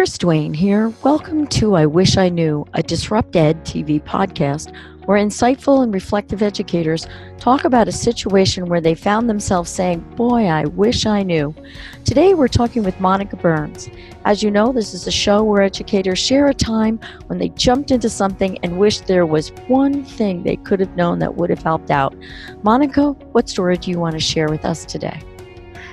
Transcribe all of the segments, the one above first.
Chris Duane here. Welcome to I Wish I Knew, a Disrupt Ed TV podcast where insightful and reflective educators talk about a situation where they found themselves saying, Boy, I wish I knew. Today we're talking with Monica Burns. As you know, this is a show where educators share a time when they jumped into something and wished there was one thing they could have known that would have helped out. Monica, what story do you want to share with us today?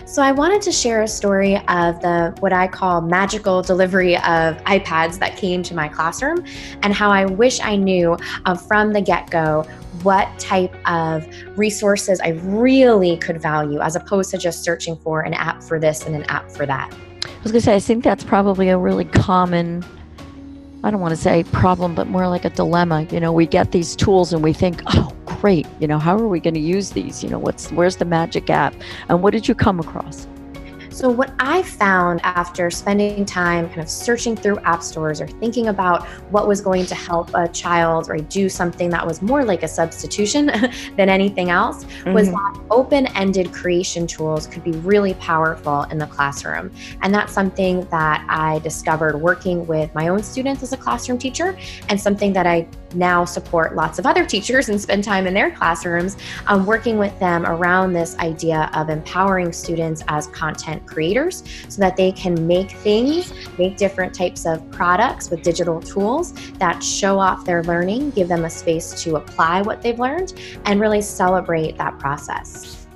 So I wanted to share a story of the what I call magical delivery of iPads that came to my classroom and how I wish I knew uh, from the get-go what type of resources I really could value as opposed to just searching for an app for this and an app for that. I was going to say I think that's probably a really common I don't want to say problem, but more like a dilemma. You know, we get these tools and we think, oh, great. You know, how are we going to use these? You know, what's where's the magic app? And what did you come across? So, what I found after spending time kind of searching through app stores or thinking about what was going to help a child or do something that was more like a substitution than anything else mm-hmm. was that open ended creation tools could be really powerful in the classroom. And that's something that I discovered working with my own students as a classroom teacher and something that I now support lots of other teachers and spend time in their classrooms um, working with them around this idea of empowering students as content creators so that they can make things, make different types of products with digital tools that show off their learning, give them a space to apply what they've learned, and really celebrate that process.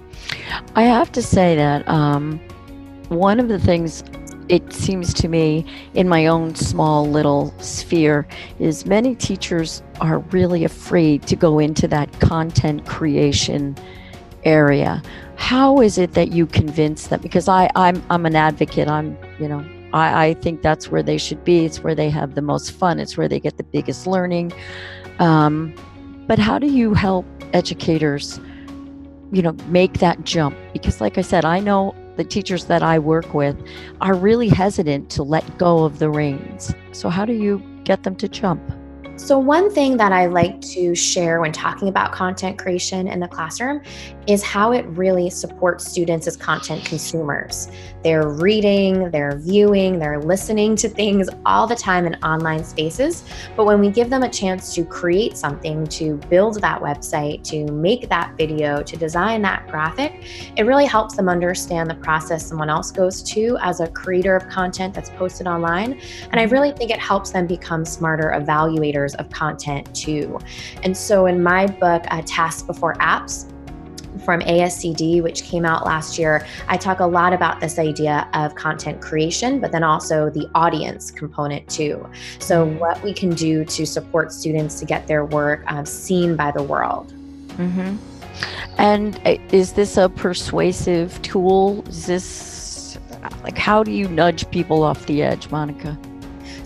I have to say that um, one of the things it seems to me in my own small little sphere is many teachers are really afraid to go into that content creation area. How is it that you convince them? Because i i'm i'm an advocate. I'm you know i i think that's where they should be. It's where they have the most fun. It's where they get the biggest learning. Um, but how do you help educators you know make that jump? Because like i said i know the teachers that I work with are really hesitant to let go of the reins. So, how do you get them to jump? So, one thing that I like to share when talking about content creation in the classroom is how it really supports students as content consumers. They're reading, they're viewing, they're listening to things all the time in online spaces. But when we give them a chance to create something, to build that website, to make that video, to design that graphic, it really helps them understand the process someone else goes to as a creator of content that's posted online. And I mm-hmm. really think it helps them become smarter evaluators of content too. And so in my book, uh, Task Before Apps, from ASCD, which came out last year, I talk a lot about this idea of content creation, but then also the audience component too. So, what we can do to support students to get their work uh, seen by the world. Mm-hmm. And uh, is this a persuasive tool? Is this like how do you nudge people off the edge, Monica?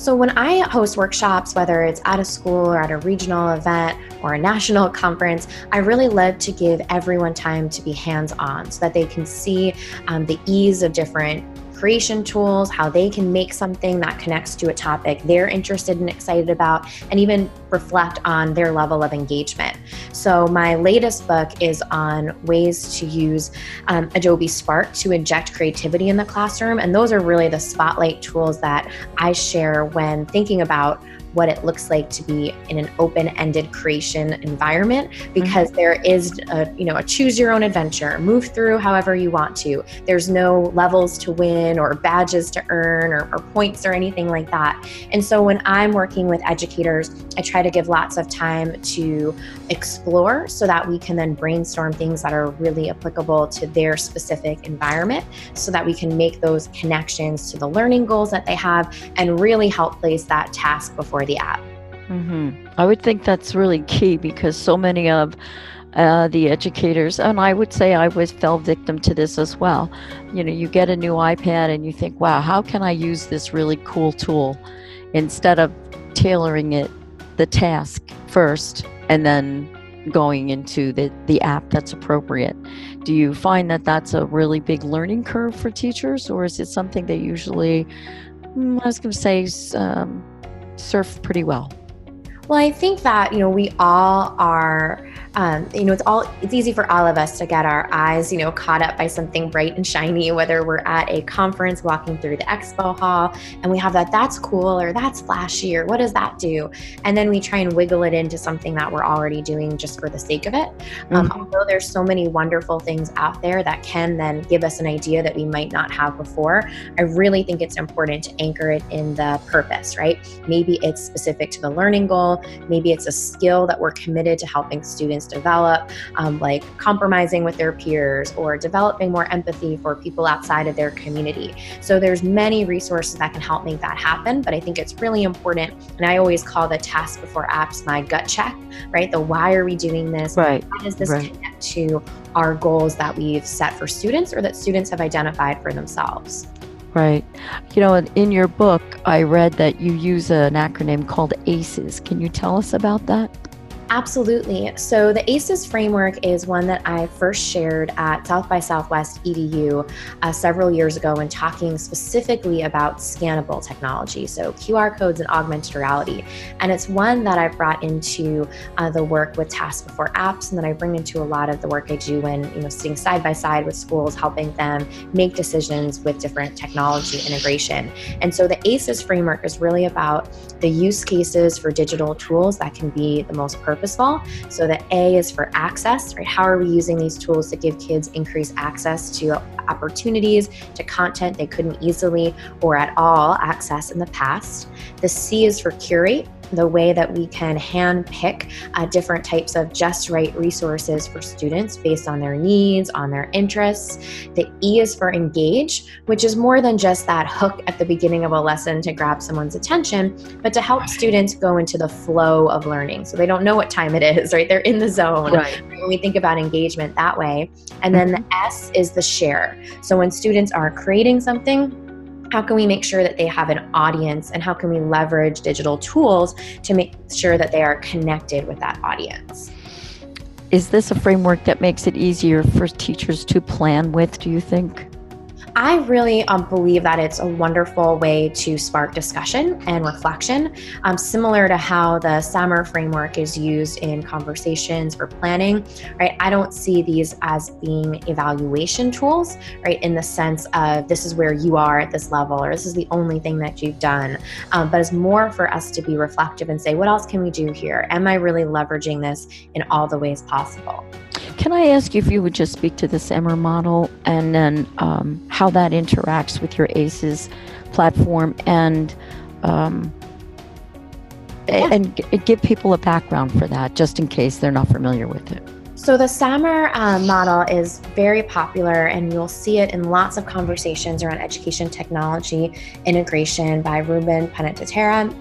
So, when I host workshops, whether it's at a school or at a regional event or a national conference, I really love to give everyone time to be hands on so that they can see um, the ease of different creation tools, how they can make something that connects to a topic they're interested and excited about, and even reflect on their level of engagement. So, my latest book is on ways to use um, Adobe Spark to inject creativity in the classroom. And those are really the spotlight tools that I share when thinking about what it looks like to be in an open-ended creation environment because mm-hmm. there is a you know a choose your own adventure move through however you want to there's no levels to win or badges to earn or, or points or anything like that and so when i'm working with educators i try to give lots of time to explore so that we can then brainstorm things that are really applicable to their specific environment so that we can make those connections to the learning goals that they have and really help place that task before the app. Mm-hmm. I would think that's really key because so many of uh, the educators, and I would say I was fell victim to this as well. You know, you get a new iPad and you think, "Wow, how can I use this really cool tool?" Instead of tailoring it the task first and then going into the, the app that's appropriate. Do you find that that's a really big learning curve for teachers, or is it something they usually, mm, I was going to say, um, surf pretty well? Well, I think that, you know, we all are um, you know, it's all it's easy for all of us to get our eyes, you know, caught up by something bright and shiny, whether we're at a conference walking through the expo hall and we have that that's cool or that's flashy or what does that do? And then we try and wiggle it into something that we're already doing just for the sake of it. Um, mm-hmm. although there's so many wonderful things out there that can then give us an idea that we might not have before, I really think it's important to anchor it in the purpose, right? Maybe it's specific to the learning goal, maybe it's a skill that we're committed to helping students develop, um, like compromising with their peers or developing more empathy for people outside of their community. So there's many resources that can help make that happen, but I think it's really important. And I always call the task before apps my gut check, right? The why are we doing this? Right. How does this right. connect to our goals that we've set for students or that students have identified for themselves? Right. You know, in your book, I read that you use an acronym called ACEs. Can you tell us about that? Absolutely. So, the ACES framework is one that I first shared at South by Southwest EDU uh, several years ago when talking specifically about scannable technology, so QR codes and augmented reality. And it's one that I brought into uh, the work with Task Before Apps, and that I bring into a lot of the work I do when you know sitting side by side with schools, helping them make decisions with different technology integration. And so, the ACES framework is really about the use cases for digital tools that can be the most purposeful purposeful. So the A is for access, right? How are we using these tools to give kids increased access to opportunities, to content they couldn't easily or at all access in the past? The C is for curate the way that we can hand pick uh, different types of just right resources for students based on their needs, on their interests. The E is for engage, which is more than just that hook at the beginning of a lesson to grab someone's attention, but to help students go into the flow of learning. So they don't know what time it is, right? They're in the zone. Right. When we think about engagement that way. And then the mm-hmm. S is the share. So when students are creating something, how can we make sure that they have an audience and how can we leverage digital tools to make sure that they are connected with that audience? Is this a framework that makes it easier for teachers to plan with do you think I really um, believe that it's a wonderful way to spark discussion and reflection, um, similar to how the SAMR framework is used in conversations for planning, right? I don't see these as being evaluation tools, right? In the sense of this is where you are at this level, or this is the only thing that you've done, um, but it's more for us to be reflective and say, what else can we do here? Am I really leveraging this in all the ways possible? Can I ask you if you would just speak to the SAMR model and then um, how that interacts with your ACES platform and um, yeah. and give people a background for that, just in case they're not familiar with it. So, the SAMR uh, model is very popular, and you'll see it in lots of conversations around education technology integration by Ruben Puentedura,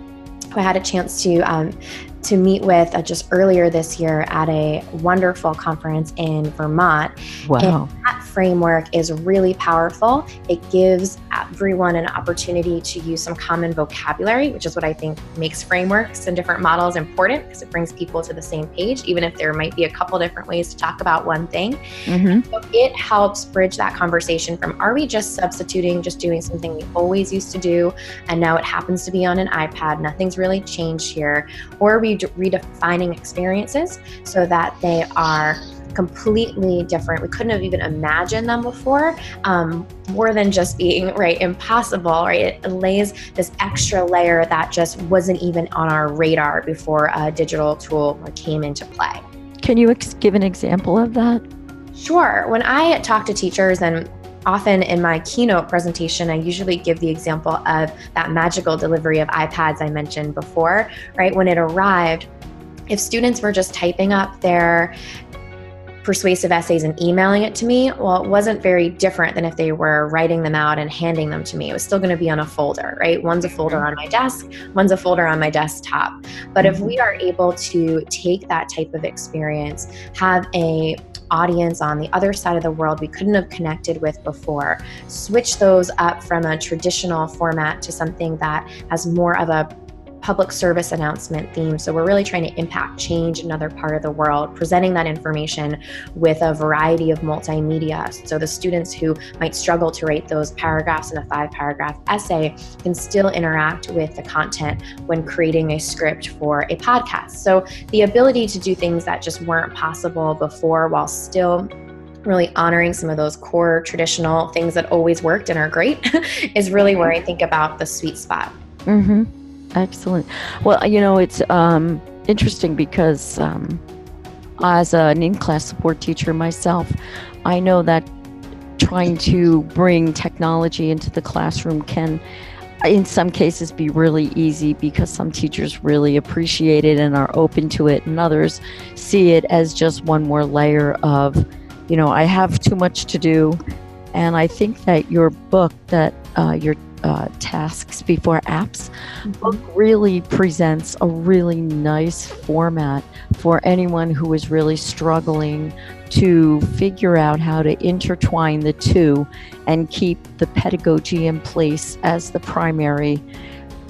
who I had a chance to um, to meet with uh, just earlier this year at a wonderful conference in Vermont. Wow. And that framework is really powerful. It gives everyone an opportunity to use some common vocabulary, which is what I think makes frameworks and different models important because it brings people to the same page, even if there might be a couple different ways to talk about one thing. Mm-hmm. So it helps bridge that conversation from are we just substituting, just doing something we always used to do, and now it happens to be on an iPad, nothing's really changed here, or are we redefining experiences so that they are completely different. We couldn't have even imagined them before. Um, more than just being right impossible, right? It lays this extra layer that just wasn't even on our radar before a digital tool came into play. Can you ex- give an example of that? Sure. When I talk to teachers and often in my keynote presentation, I usually give the example of that magical delivery of iPads I mentioned before, right? When it arrived, if students were just typing up their persuasive essays and emailing it to me, well, it wasn't very different than if they were writing them out and handing them to me. It was still going to be on a folder, right? One's a folder mm-hmm. on my desk, one's a folder on my desktop. But if mm-hmm. we are able to take that type of experience, have a audience on the other side of the world we couldn't have connected with before. Switch those up from a traditional format to something that has more of a public service announcement theme. So we're really trying to impact change in another part of the world, presenting that information with a variety of multimedia. So the students who might struggle to write those paragraphs in a five paragraph essay can still interact with the content when creating a script for a podcast. So the ability to do things that just weren't possible before while still really honoring some of those core traditional things that always worked and are great is really where I think about the sweet spot. Mm-hmm. Excellent. Well, you know, it's um, interesting because um, as an in class support teacher myself, I know that trying to bring technology into the classroom can in some cases be really easy because some teachers really appreciate it and are open to it and others see it as just one more layer of you know, I have too much to do. And I think that your book, that uh, your uh, tasks before apps mm-hmm. book really presents a really nice format for anyone who is really struggling to figure out how to intertwine the two and keep the pedagogy in place as the primary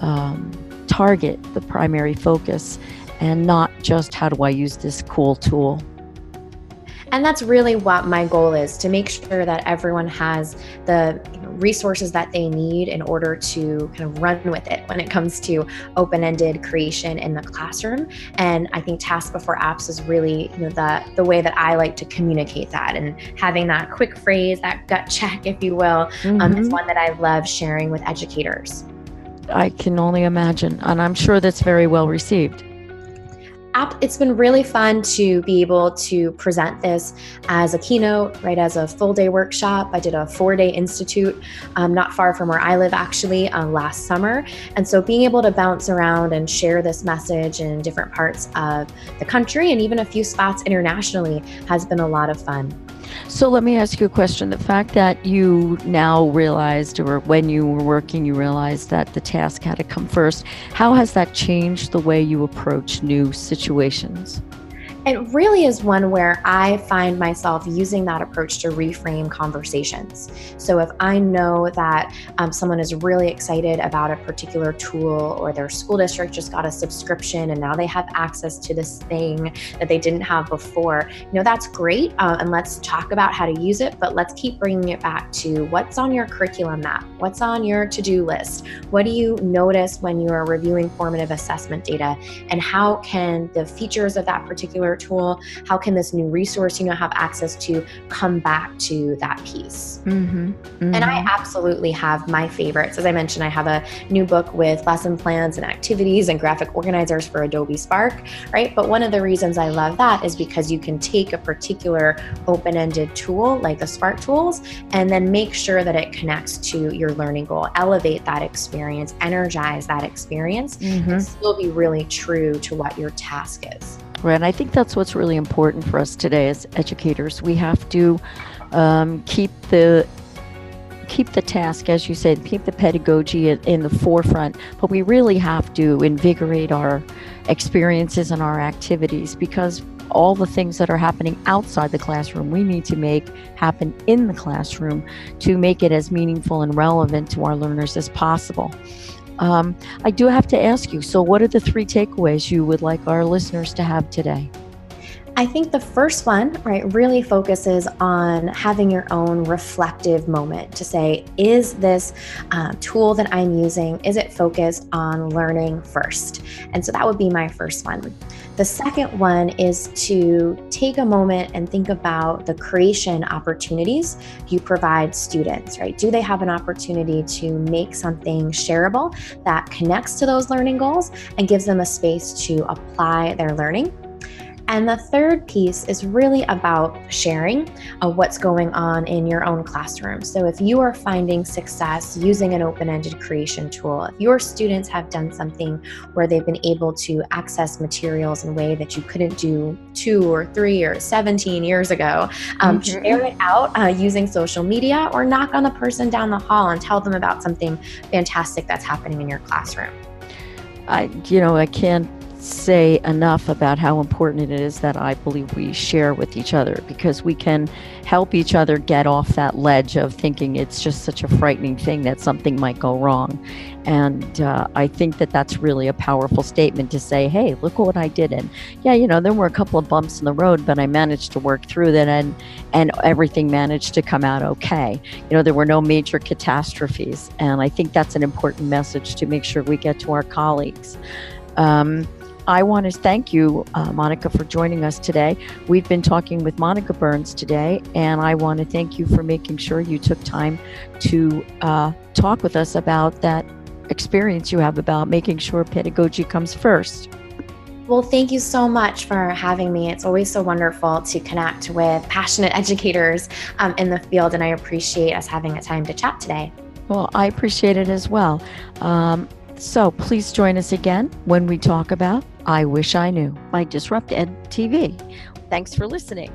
um, target, the primary focus, and not just how do I use this cool tool. And that's really what my goal is to make sure that everyone has the resources that they need in order to kind of run with it when it comes to open ended creation in the classroom. And I think Task Before Apps is really you know, the, the way that I like to communicate that and having that quick phrase, that gut check, if you will, mm-hmm. um, is mm-hmm. one that I love sharing with educators. I can only imagine. And I'm sure that's very well received it's been really fun to be able to present this as a keynote, right, as a full day workshop. I did a four day institute um, not far from where I live actually uh, last summer. And so being able to bounce around and share this message in different parts of the country and even a few spots internationally has been a lot of fun. So let me ask you a question. The fact that you now realized, or when you were working, you realized that the task had to come first, how has that changed the way you approach new situations? It really is one where I find myself using that approach to reframe conversations. So if I know that um, someone is really excited about a particular tool or their school district just got a subscription and now they have access to this thing that they didn't have before, you know, that's great. Uh, and let's talk about how to use it, but let's keep bringing it back to what's on your curriculum map, what's on your to do list, what do you notice when you are reviewing formative assessment data, and how can the features of that particular tool how can this new resource you know have access to come back to that piece mm-hmm. Mm-hmm. and i absolutely have my favorites as i mentioned i have a new book with lesson plans and activities and graphic organizers for adobe spark right but one of the reasons i love that is because you can take a particular open-ended tool like the spark tools and then make sure that it connects to your learning goal elevate that experience energize that experience mm-hmm. and still be really true to what your task is Right. And I think that's what's really important for us today as educators. We have to um, keep the keep the task, as you said, keep the pedagogy in, in the forefront, but we really have to invigorate our experiences and our activities because all the things that are happening outside the classroom, we need to make happen in the classroom to make it as meaningful and relevant to our learners as possible. Um, I do have to ask you so, what are the three takeaways you would like our listeners to have today? I think the first one, right, really focuses on having your own reflective moment to say, is this uh, tool that I'm using, is it focused on learning first? And so that would be my first one. The second one is to take a moment and think about the creation opportunities you provide students, right? Do they have an opportunity to make something shareable that connects to those learning goals and gives them a space to apply their learning? And the third piece is really about sharing what's going on in your own classroom. So if you are finding success using an open ended creation tool, if your students have done something where they've been able to access materials in a way that you couldn't do two or three or 17 years ago, um, mm-hmm. share it out uh, using social media or knock on the person down the hall and tell them about something fantastic that's happening in your classroom. I, you know, I can't say enough about how important it is that I believe we share with each other because we can help each other get off that ledge of thinking it's just such a frightening thing that something might go wrong. And uh, I think that that's really a powerful statement to say, hey, look what I did. And yeah, you know, there were a couple of bumps in the road, but I managed to work through that and, and everything managed to come out okay. You know, there were no major catastrophes. And I think that's an important message to make sure we get to our colleagues. Um, I want to thank you, uh, Monica, for joining us today. We've been talking with Monica Burns today, and I want to thank you for making sure you took time to uh, talk with us about that experience you have about making sure pedagogy comes first. Well, thank you so much for having me. It's always so wonderful to connect with passionate educators um, in the field, and I appreciate us having a time to chat today. Well, I appreciate it as well. Um, so please join us again when we talk about I Wish I Knew by Disrupt Ed TV. Thanks for listening.